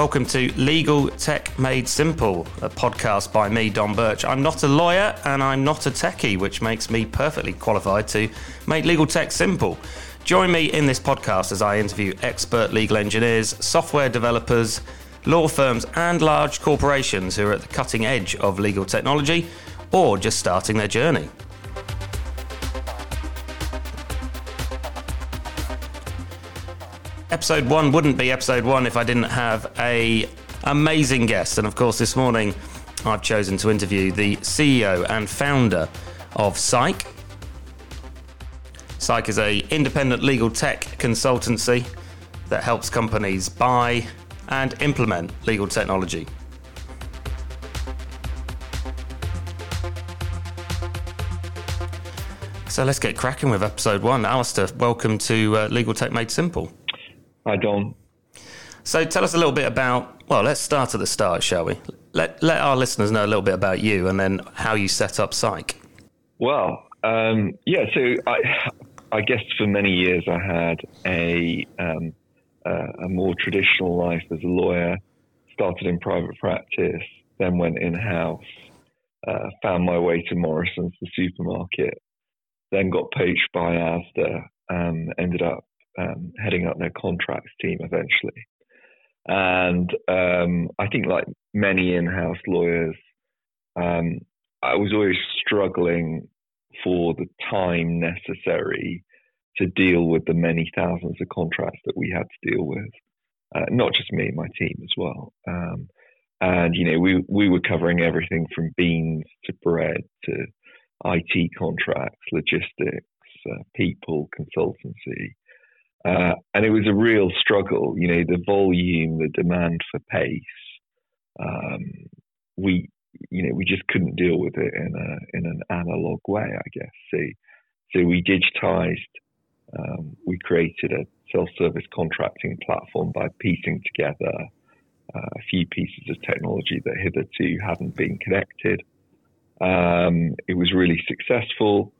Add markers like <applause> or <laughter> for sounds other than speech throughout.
Welcome to Legal Tech Made Simple, a podcast by me, Dom Burch. I'm not a lawyer and I'm not a techie, which makes me perfectly qualified to make legal tech simple. Join me in this podcast as I interview expert legal engineers, software developers, law firms, and large corporations who are at the cutting edge of legal technology or just starting their journey. Episode one wouldn't be episode one if I didn't have a amazing guest, and of course, this morning I've chosen to interview the CEO and founder of SYKE. SYKE is a independent legal tech consultancy that helps companies buy and implement legal technology. So let's get cracking with episode one. Alistair, welcome to uh, Legal Tech Made Simple. Hi, Dom. So tell us a little bit about, well, let's start at the start, shall we? Let, let our listeners know a little bit about you and then how you set up SYKE. Well, um, yeah, so I, I guess for many years I had a, um, uh, a more traditional life as a lawyer, started in private practice, then went in house, uh, found my way to Morrison's, the supermarket, then got poached by Asda, um, ended up um, heading up their contracts team eventually. And um, I think, like many in house lawyers, um, I was always struggling for the time necessary to deal with the many thousands of contracts that we had to deal with. Uh, not just me, my team as well. Um, and you know, we we were covering everything from beans to bread to IT contracts, logistics, uh, people, consultancy, uh, and it was a real struggle. You know, the volume, the demand for pace. Um, we, you know, we just couldn't deal with it in a in an analog way. I guess. So, so we digitized. Um, we created a self-service contracting platform by piecing together uh, a few pieces of technology that hitherto hadn't been connected. Um, it was really successful.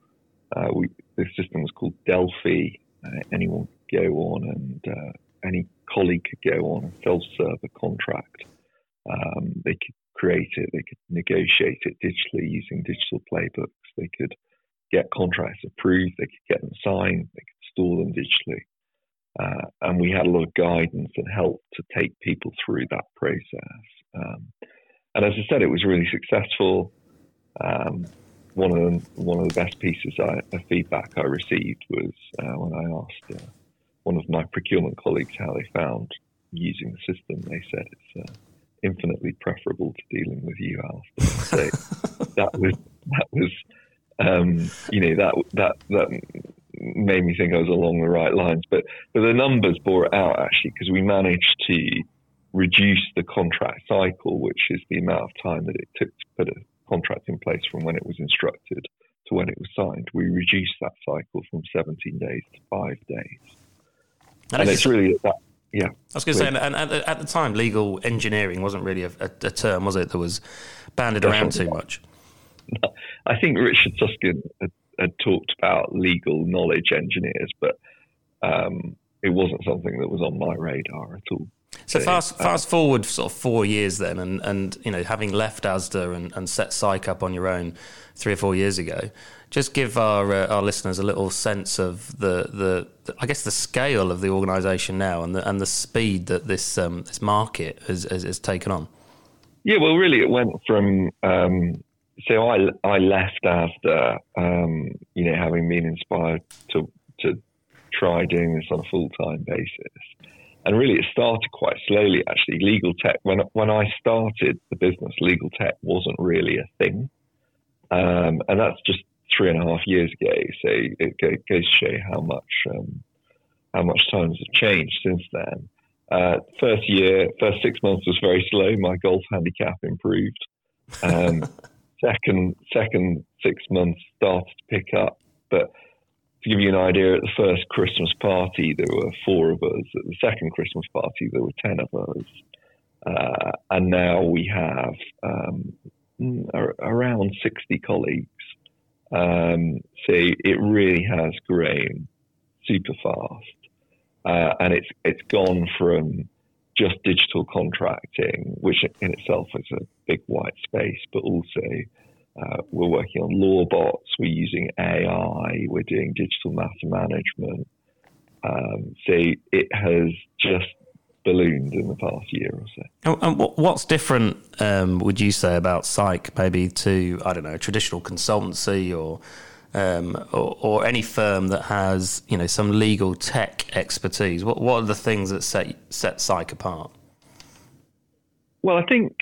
Uh, we, the system was called Delphi. Uh, anyone go on and uh, any colleague could go on and self-serve a contract. Um, they could create it, they could negotiate it digitally using digital playbooks. They could get contracts approved, they could get them signed, they could store them digitally. Uh, and we had a lot of guidance and help to take people through that process. Um, and as I said, it was really successful. Um, one of the, one of the best pieces of feedback I received was uh, when I asked uh, one of my procurement colleagues how they found using the system. They said it's uh, infinitely preferable to dealing with you, Alistair. So <laughs> that was that was um, you know that that that made me think I was along the right lines. But but the numbers bore it out actually because we managed to reduce the contract cycle, which is the amount of time that it took to put a contract in place from when it was instructed to when it was signed. We reduced that cycle from 17 days to five days. And, and it's really that, yeah. I was going to say, and, and at, at, the time, legal engineering wasn't really a, a, a term, was it? That was banded around too much. I think Richard Susskind had, had, talked about legal knowledge engineers, but um, it wasn't something that was on my radar at all. So fast fast forward sort of four years then, and, and you know having left ASDA and, and set SYKE up on your own three or four years ago, just give our uh, our listeners a little sense of the, the, the I guess the scale of the organisation now and the and the speed that this um, this market has, has, has, taken on. Yeah, well, really, it went from um, so I I left after um, you know, having been inspired to to try doing this on a full time basis. And really, it started quite slowly. Actually, legal tech. When when I started the business, legal tech wasn't really a thing, um, and that's just three and a half years ago. So it goes to show how much um, how much times have changed since then. Uh, first year, first six months was very slow. My golf handicap improved. Um, <laughs> second second six months started to pick up, but to give you an idea, at the first Christmas party, there were four of us. At the second Christmas party, there were 10 of us. Uh, and now we have um, around 60 colleagues. Um, so it really has grown super fast. Uh, and it's it's gone from just digital contracting, which in itself is a big white space, but also uh, we're working on law bots, we're using AI, we're doing digital matter management. Um, so it has just ballooned in the past year or so. And what's different, um, would you say, about SYKE maybe to, I don't know, traditional consultancy or, um, or, or any firm that has, you know, some legal tech expertise? What, what are the things that set, set SYKE apart? Well, I think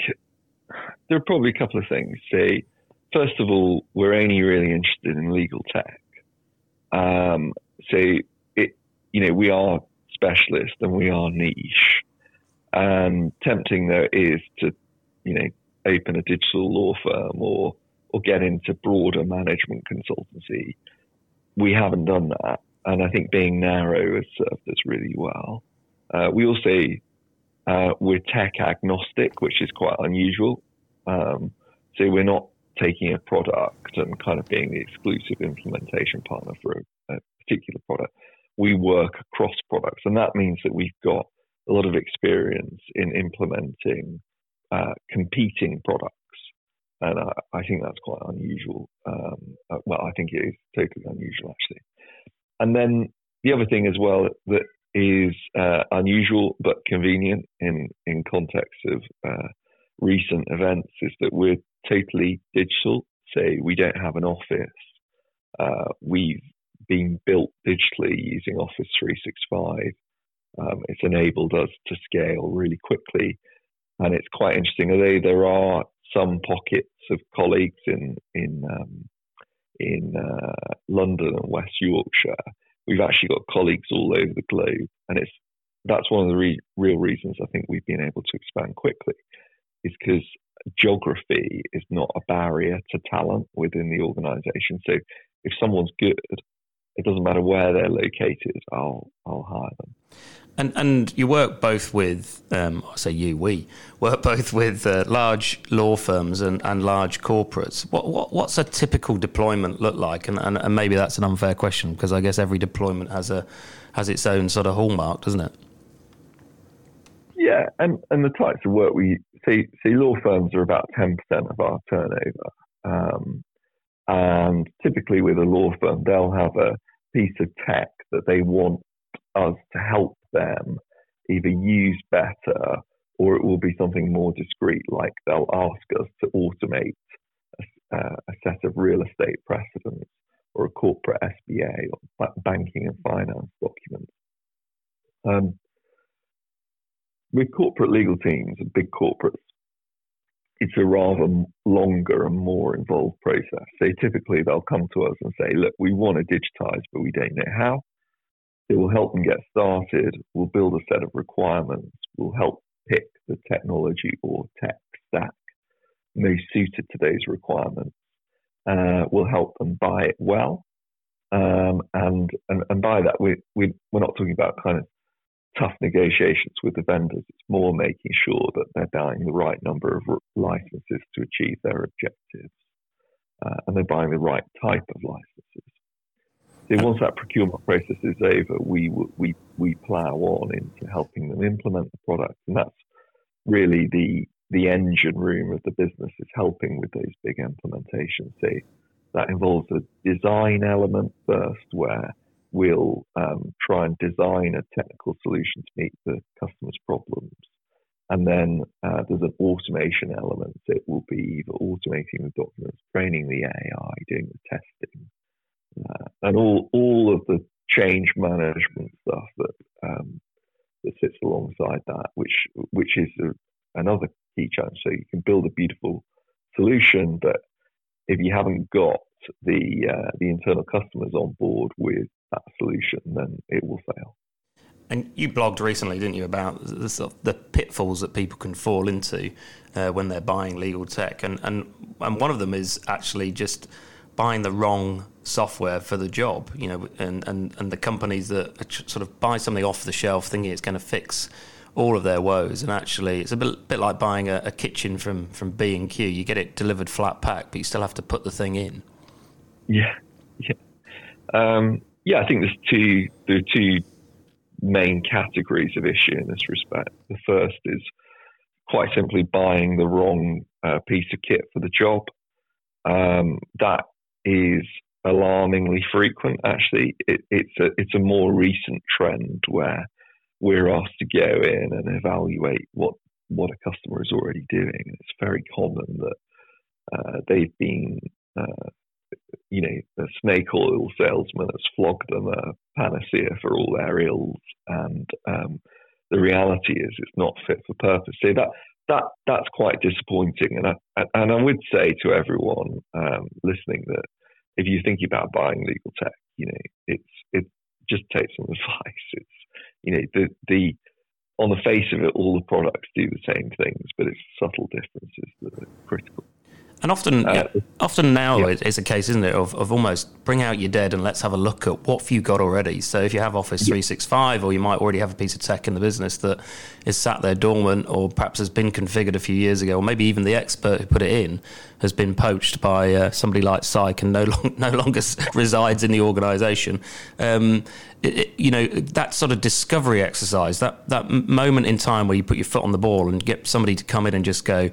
there are probably a couple of things. Say, first of all, we're only really interested in legal tech. Um, so, it, you know, we are specialist and we are niche. And tempting though is to, you know, open a digital law firm or or get into broader management consultancy. We haven't done that, and I think being narrow has served us really well. Uh, we also uh, we're tech agnostic, which is quite unusual. Um, so we're not taking a product and kind of being the exclusive implementation partner for a, a particular product we work across products. And that means that we've got a lot of experience in implementing uh, competing products. And I, I, think that's quite unusual. Um, uh, well, I think it is totally unusual, actually. And then the other thing as well that is uh, unusual but convenient in, in context of uh, recent events is that we're totally digital. Say we don't have an office. Uh, we've been built digitally using Office 365. Um, it's enabled us to scale really quickly. And it's quite interesting, although there are some pockets of colleagues in, in, um, in uh, London and West Yorkshire, we've actually got colleagues all over the globe. And it's, that's one of the re- real reasons I think we've been able to expand quickly, is because geography is not a barrier to talent within the organization. So if someone's good, it doesn't matter where they're located. I'll I'll hire them. And and you work both with, um, I say you, we work both with uh, large law firms and, and large corporates. What, what what's a typical deployment look like? And, and, and maybe that's an unfair question because I guess every deployment has a has its own sort of hallmark, doesn't it? Yeah, and and the types of work we see see law firms are about ten percent of our turnover. Um, and typically with a law firm, they'll have a piece of tech that they want us to help them either use better or it will be something more discreet, like they'll ask us to automate a, uh, a set of real estate precedents or a corporate SPA or banking and finance documents. Um, with corporate legal teams and big corporates, it's a rather longer and more involved process. So typically they'll come to us and say, look, we want to digitize, but we don't know how. It will help them get started. We'll build a set of requirements. We'll help pick the technology or tech stack most suited to those requirements. Uh, we'll help them buy it well. Um, and, and, and by that, we, we, we're not talking about kind of tough negotiations with the vendors. It's more making sure that they're buying the right number of licenses to achieve their objectives, uh, and they're buying the right type of licenses. So once that procurement process is over, we we we plow on into helping them implement the product, and that's really the the engine room of the business is helping with those big implementations. So that involves a design element first, where we'll um, try and design a technical solution to meet the customer's problems. And then uh, there's an automation element. It will be either automating the documents, training the AI, doing the testing, uh, and all all of the change management stuff that um, that sits alongside that, which which is a, another key challenge. So you can build a beautiful solution, but if you haven't got the uh, the internal customers on board with that solution, then it will fail. And you blogged recently, didn't you, about the, sort of the pitfalls that people can fall into uh, when they're buying legal tech, and, and and one of them is actually just buying the wrong software for the job, you know, and, and, and the companies that sort of buy something off the shelf thinking it's going to fix all of their woes, and actually it's a bit, bit like buying a, a kitchen from from B and Q. You get it delivered flat pack, but you still have to put the thing in. Yeah, <laughs> yeah. Um, yeah, I think there's two there are two main categories of issue in this respect. The first is quite simply buying the wrong uh, piece of kit for the job. Um, that is alarmingly frequent. Actually, it, it's a it's a more recent trend where we're asked to go in and evaluate what what a customer is already doing. It's very common that uh, they've been, uh, you know, a snake oil salesman has flogged them a panacea for all their ills, and um, the reality is it's not fit for purpose. So that that that's quite disappointing. And I and I would say to everyone um, listening that if you're thinking about buying legal tech, you know, it's it just take some <laughs> advice. It's you know the the on the face of it, all the products do the same things, but it's subtle differences that are critical. And often, uh, yeah, often now yeah. it's a case, isn't it, of, of almost bring out your dead and let's have a look at what have you got already. So if you have Office yeah. 365, or you might already have a piece of tech in the business that is sat there dormant, or perhaps has been configured a few years ago, or maybe even the expert who put it in has been poached by uh, somebody like SYKE and no, long, <laughs> no longer resides in the organisation. Um, you know that sort of discovery exercise, that that moment in time where you put your foot on the ball and get somebody to come in and just go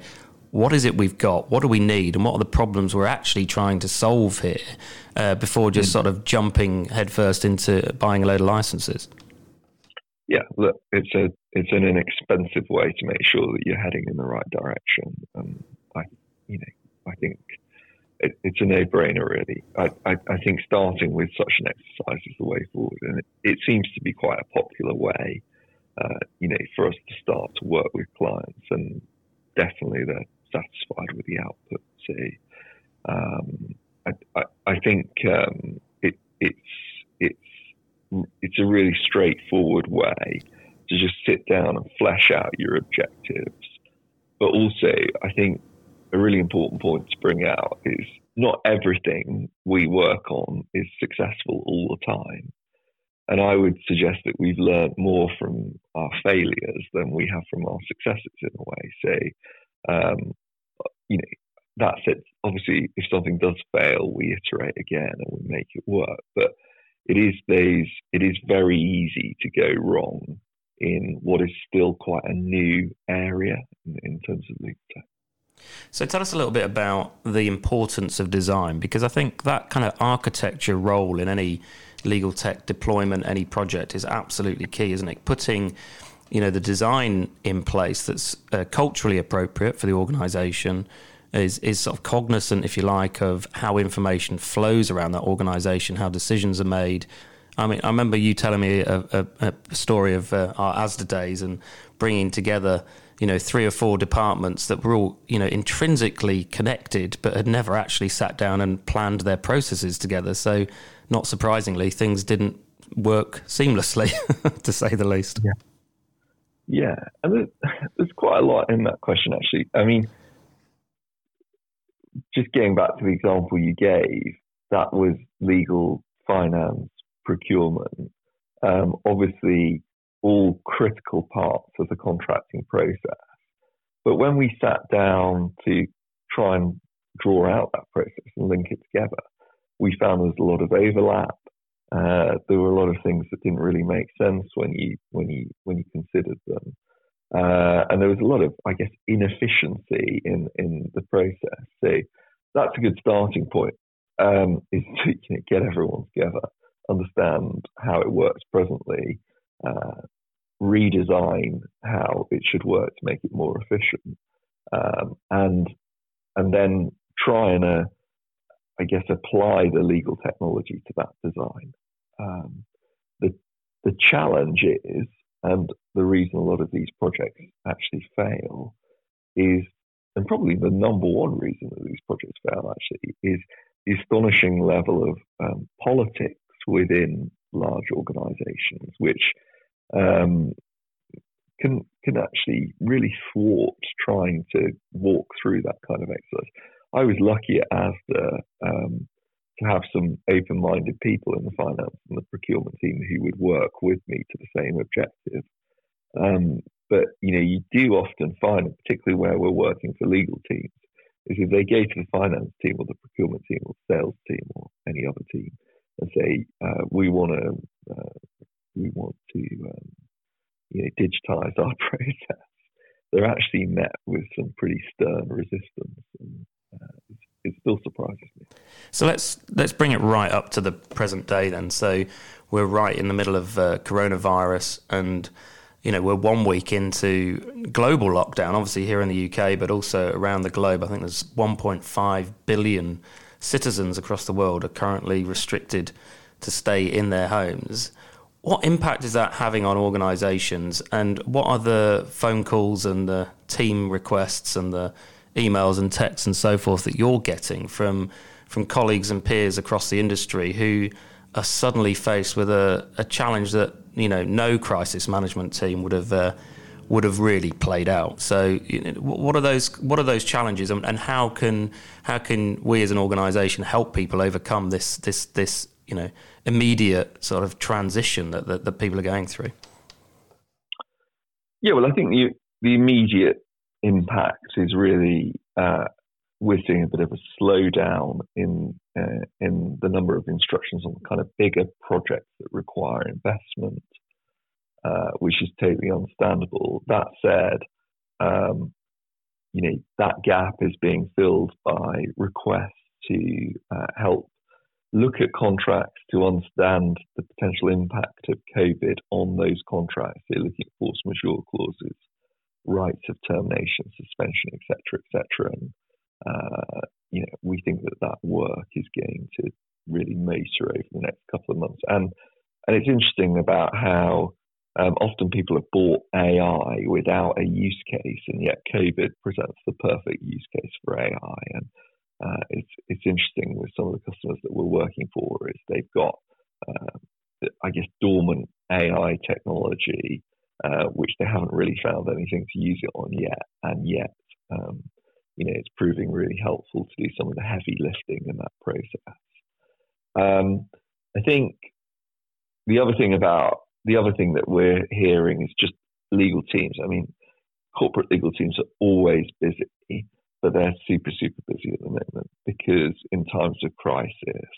what is it we've got? What do we need? And what are the problems we're actually trying to solve here uh, before just mm. sort of jumping headfirst into buying a load of licenses? Yeah, look, it's a it's an inexpensive way to make sure that you're heading in the right direction. And I, you know, I think it, it's a no-brainer, really. I, I, I, think starting with such an exercise is the way forward, and it, it seems to be quite a popular way, uh, you know, for us to start to work with clients. And definitely, the satisfied with the output. See, um, I, I, I, think um, it, it's it's it's a really straightforward way to just sit down and flesh out your objectives. But also, I think a really important point to bring out is not everything we work on is successful all the time. And I would suggest that we've learned more from our failures than we have from our successes in a way. Say, um, you know, that's it. Obviously, if something does fail, we iterate again and we make it work. But it is these, it is very easy to go wrong in what is still quite a new area in, in terms of legal tech. So tell us a little bit about the importance of design, because I think that kind of architecture role in any legal tech deployment, any project is absolutely key, isn't it? Putting you know the design in place that's uh, culturally appropriate for the organisation is is sort of cognizant, if you like, of how information flows around that organisation, how decisions are made. I mean, I remember you telling me a, a, a story of uh, our ASDA days and bringing together, you know, three or four departments that were all, you know, intrinsically connected, but had never actually sat down and planned their processes together. So, not surprisingly, things didn't work seamlessly, <laughs> to say the least. Yeah. Yeah, and there's, quite a lot in that question, actually. I mean, just getting back to the example you gave, that was legal, finance, procurement. Um, obviously, all critical parts of the contracting process. But when we sat down to try and draw out that process and link it together, we found there's a lot of overlap. Uh, there were a lot of things that didn't really make sense when you when you when you considered them, uh, and there was a lot of, I guess, inefficiency in in the process. So that's a good starting point. Um, is <laughs> to you know, get everyone together, understand how it works presently, uh, redesign how it should work to make it more efficient, um, and and then try and uh, I guess, apply the legal technology to that design. Um, the, the challenge is, and the reason a lot of these projects actually fail, is, and probably the number one reason that these projects fail actually, is the astonishing level of um, politics within large organizations, which um, can can actually really thwart trying to walk through that kind of exercise. I was lucky at ASDA um, to have some open minded people in the finance and the procurement team who would work with me to the same objective. Um, but you know, you do often find, particularly where we're working for legal teams, is if they go to the finance team or the procurement team or sales team or any other team and say, uh, we want to uh, we want to um, you know, digitize our <laughs> process, they're actually met with some pretty stern resistance. And, uh, it still surprises me. So let's let's bring it right up to the present day then. So we're right in the middle of uh, coronavirus, and you know we're one week into global lockdown. Obviously here in the UK, but also around the globe. I think there's 1.5 billion citizens across the world are currently restricted to stay in their homes. What impact is that having on organisations, and what are the phone calls and the team requests and the emails and texts and so forth that you're getting from from colleagues and peers across the industry who are suddenly faced with a, a challenge that you know no crisis management team would have uh, would have really played out. So, you know, what are those what are those challenges, and, and how can how can we as an organisation help people overcome this this this you know immediate sort of transition that, that, that people are going through? Yeah, well, I think the, the immediate impact is really uh, we're seeing a bit of a slowdown in uh, in the number of instructions on kind of bigger projects that require investment, uh, which is totally understandable. That said, um, you know that gap is being filled by requests to uh, help look at contracts to understand the potential impact of COVID on those contracts. They're looking at force majeure clauses, rights of termination, suspension, etc., etc. And uh, you know, we think that that work is going to really mature over the next couple of months. And and it's interesting about how um, often people have bought AI without a use case, and yet COVID presents the perfect use case for AI. And uh, it's it's interesting with some of the customers that we're working for is they've got uh, I guess dormant AI technology uh, which they haven't really found anything to use it on yet, and yet um, you know it's proving really helpful to do some of the heavy lifting in that process. Um, I think the other thing about the other thing that we're hearing is just legal teams. I mean, corporate legal teams are always busy, but they're super, super busy at the moment because in times of crisis,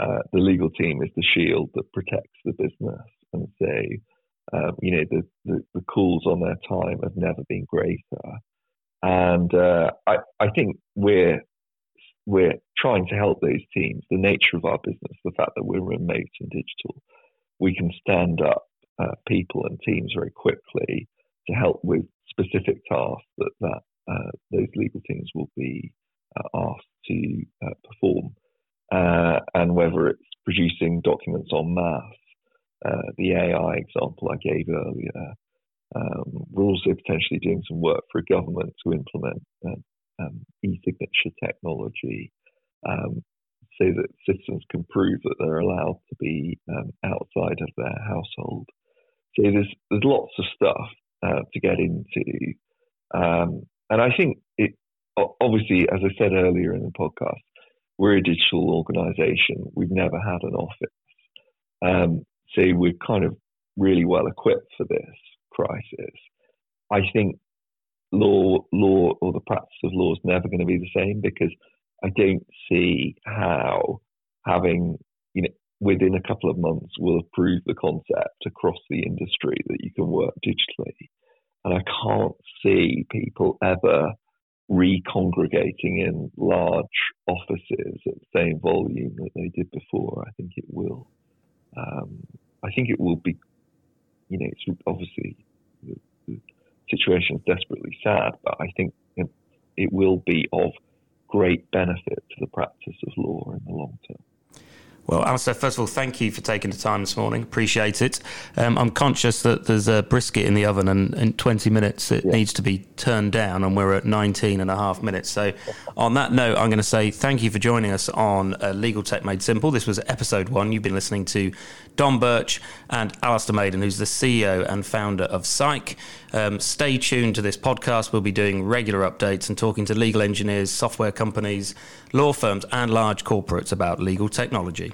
uh, the legal team is the shield that protects the business. And so, um, you know, the, the, the, calls on their time have never been greater. And uh, I, I think we're we're trying to help those teams. The nature of our business, the fact that we're remote and digital, we can stand up uh, people and teams very quickly to help with specific tasks that, that uh, those legal teams will be uh, asked to uh, perform. and whether it's producing documents en masse, the AI example I gave earlier, um, we're also potentially doing some work for a government to implement um, e-signature technology um, so that citizens can prove that they're allowed to be um, outside of their household. So there's there's lots of stuff uh, to get into, um, and I think it obviously, as I said earlier in the podcast, we're a digital organisation. We've never had an office, um, so we're kind of really well equipped for this crisis. I think law, law, or the practice of law is never going to be the same because I don't see how having you know within a couple of months will approve the concept across the industry that you can work digitally. And I can't see people ever recongregating in large offices at the same volume that they did before. I think it will. Um, I think it will be. You know, it's obviously the, the situation is desperately sad, but I think it, it will be of great benefit to the practice of law in the long term. Well, Alistair, first of all, thank you for taking the time this morning. Appreciate it. Um, I'm conscious that there's a brisket in the oven and in 20 minutes it yeah. needs to be turned down, and we're at 19 and a half minutes. So, on that note, I'm going to say thank you for joining us on uh, Legal Tech Made Simple. This was episode one. You've been listening to Dom Burch and Alistair Maiden, who's the CEO and founder of SYKE. Um, stay tuned to this podcast. We'll be doing regular updates and talking to legal engineers, software companies, law firms, and large corporates about legal technology.